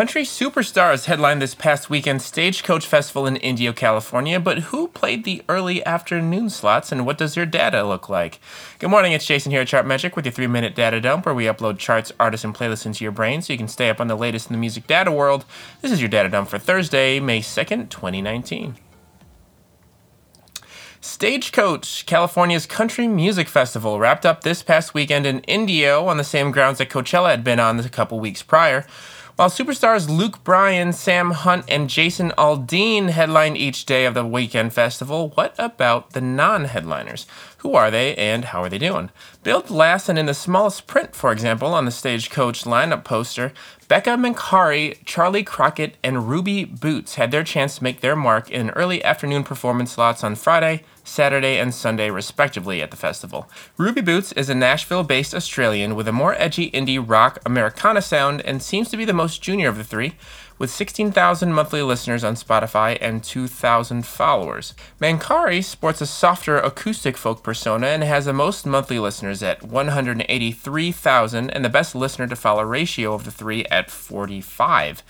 Country superstars headlined this past weekend's Stagecoach Festival in Indio, California, but who played the early afternoon slots and what does your data look like? Good morning, it's Jason here at Chartmetric with your three minute data dump where we upload charts, artists, and playlists into your brain so you can stay up on the latest in the music data world. This is your data dump for Thursday, May 2nd, 2019. Stagecoach, California's country music festival, wrapped up this past weekend in Indio on the same grounds that Coachella had been on a couple weeks prior. While superstars Luke Bryan, Sam Hunt, and Jason Aldean headline each day of the weekend festival, what about the non headliners? Who are they and how are they doing? Billed last and in the smallest print, for example, on the Stagecoach lineup poster, Beca Mancari, Charley Crockett, and Ruby Boots had their chance to make their mark in early afternoon performance slots on Friday, Saturday, and Sunday, respectively, at the festival. Ruby Boots is a Nashville based Australian with a more edgy indie rock Americana sound and seems to be the most junior of the three, with 16,000 monthly listeners on Spotify and 2,000 followers. Mancari sports a softer acoustic folk persona and has the most monthly listeners at 183,000 and the best listener to follower ratio of the three at 45.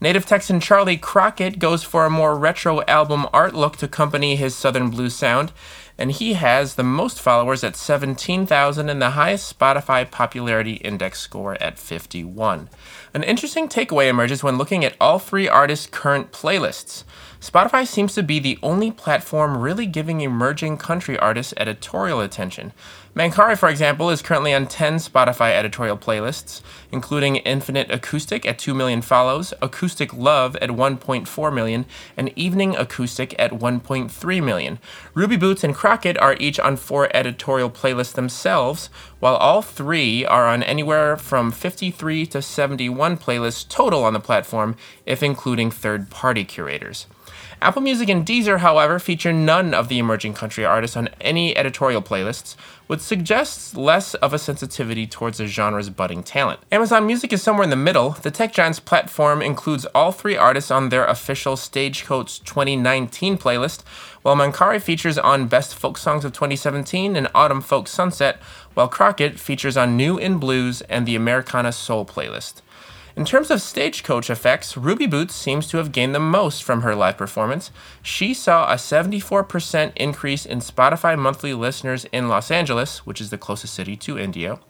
Native Texan Charley Crockett goes for a more retro album art look to accompany his Southern blues sound, and he has the most followers at 17,000 and the highest Spotify popularity index score at 51. An interesting takeaway emerges when looking at all three artists' current playlists. Spotify seems to be the only platform really giving emerging country artists editorial attention. Mancari, for example, is currently on 10 Spotify editorial playlists, including Infinite Acoustic at 2 million follows, Acoustic Love at 1.4 million, and Evening Acoustic at 1.3 million. Ruby Boots and Crockett are each on four editorial playlists themselves, while all three are on anywhere from 53 to 71 playlists total on the platform, if including third party curators. Apple Music and Deezer, however, feature none of the emerging country artists on any editorial playlists, which suggests less of a sensitivity towards the genre's budding talent. Amazon Music is somewhere in the middle. The tech giant's platform includes all three artists on their official Stagecoach 2019 playlist, while Mancari features on Best Folk Songs of 2017 and Autumn Folk Sunset, while Crockett features on New in Blues and the Americana Soul playlist. In terms of stagecoach effects, Ruby Boots seems to have gained the most from her live performance. She saw a 74% increase in Spotify monthly listeners in Los Angeles, which is the closest city to Indio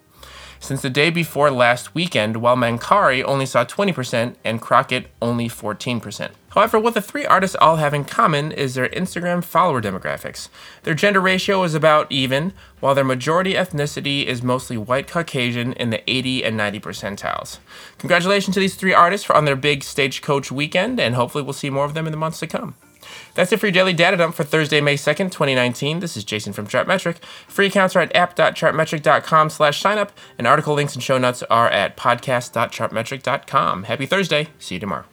since the day before last weekend, while Mancari only saw 20% and Crockett only 14%. However, what the three artists all have in common is their Instagram follower demographics. Their gender ratio is about even, while their majority ethnicity is mostly white Caucasian in the 80 and 90 percentiles. Congratulations to these three artists on their big stagecoach weekend, and hopefully we'll see more of them in the months to come. That's it for your daily data dump for Thursday, May 2nd, 2019. This is Jason from Chartmetric. Free accounts are at app.chartmetric.com slash signup, and article links and show notes are at podcast.chartmetric.com. Happy Thursday. See you tomorrow.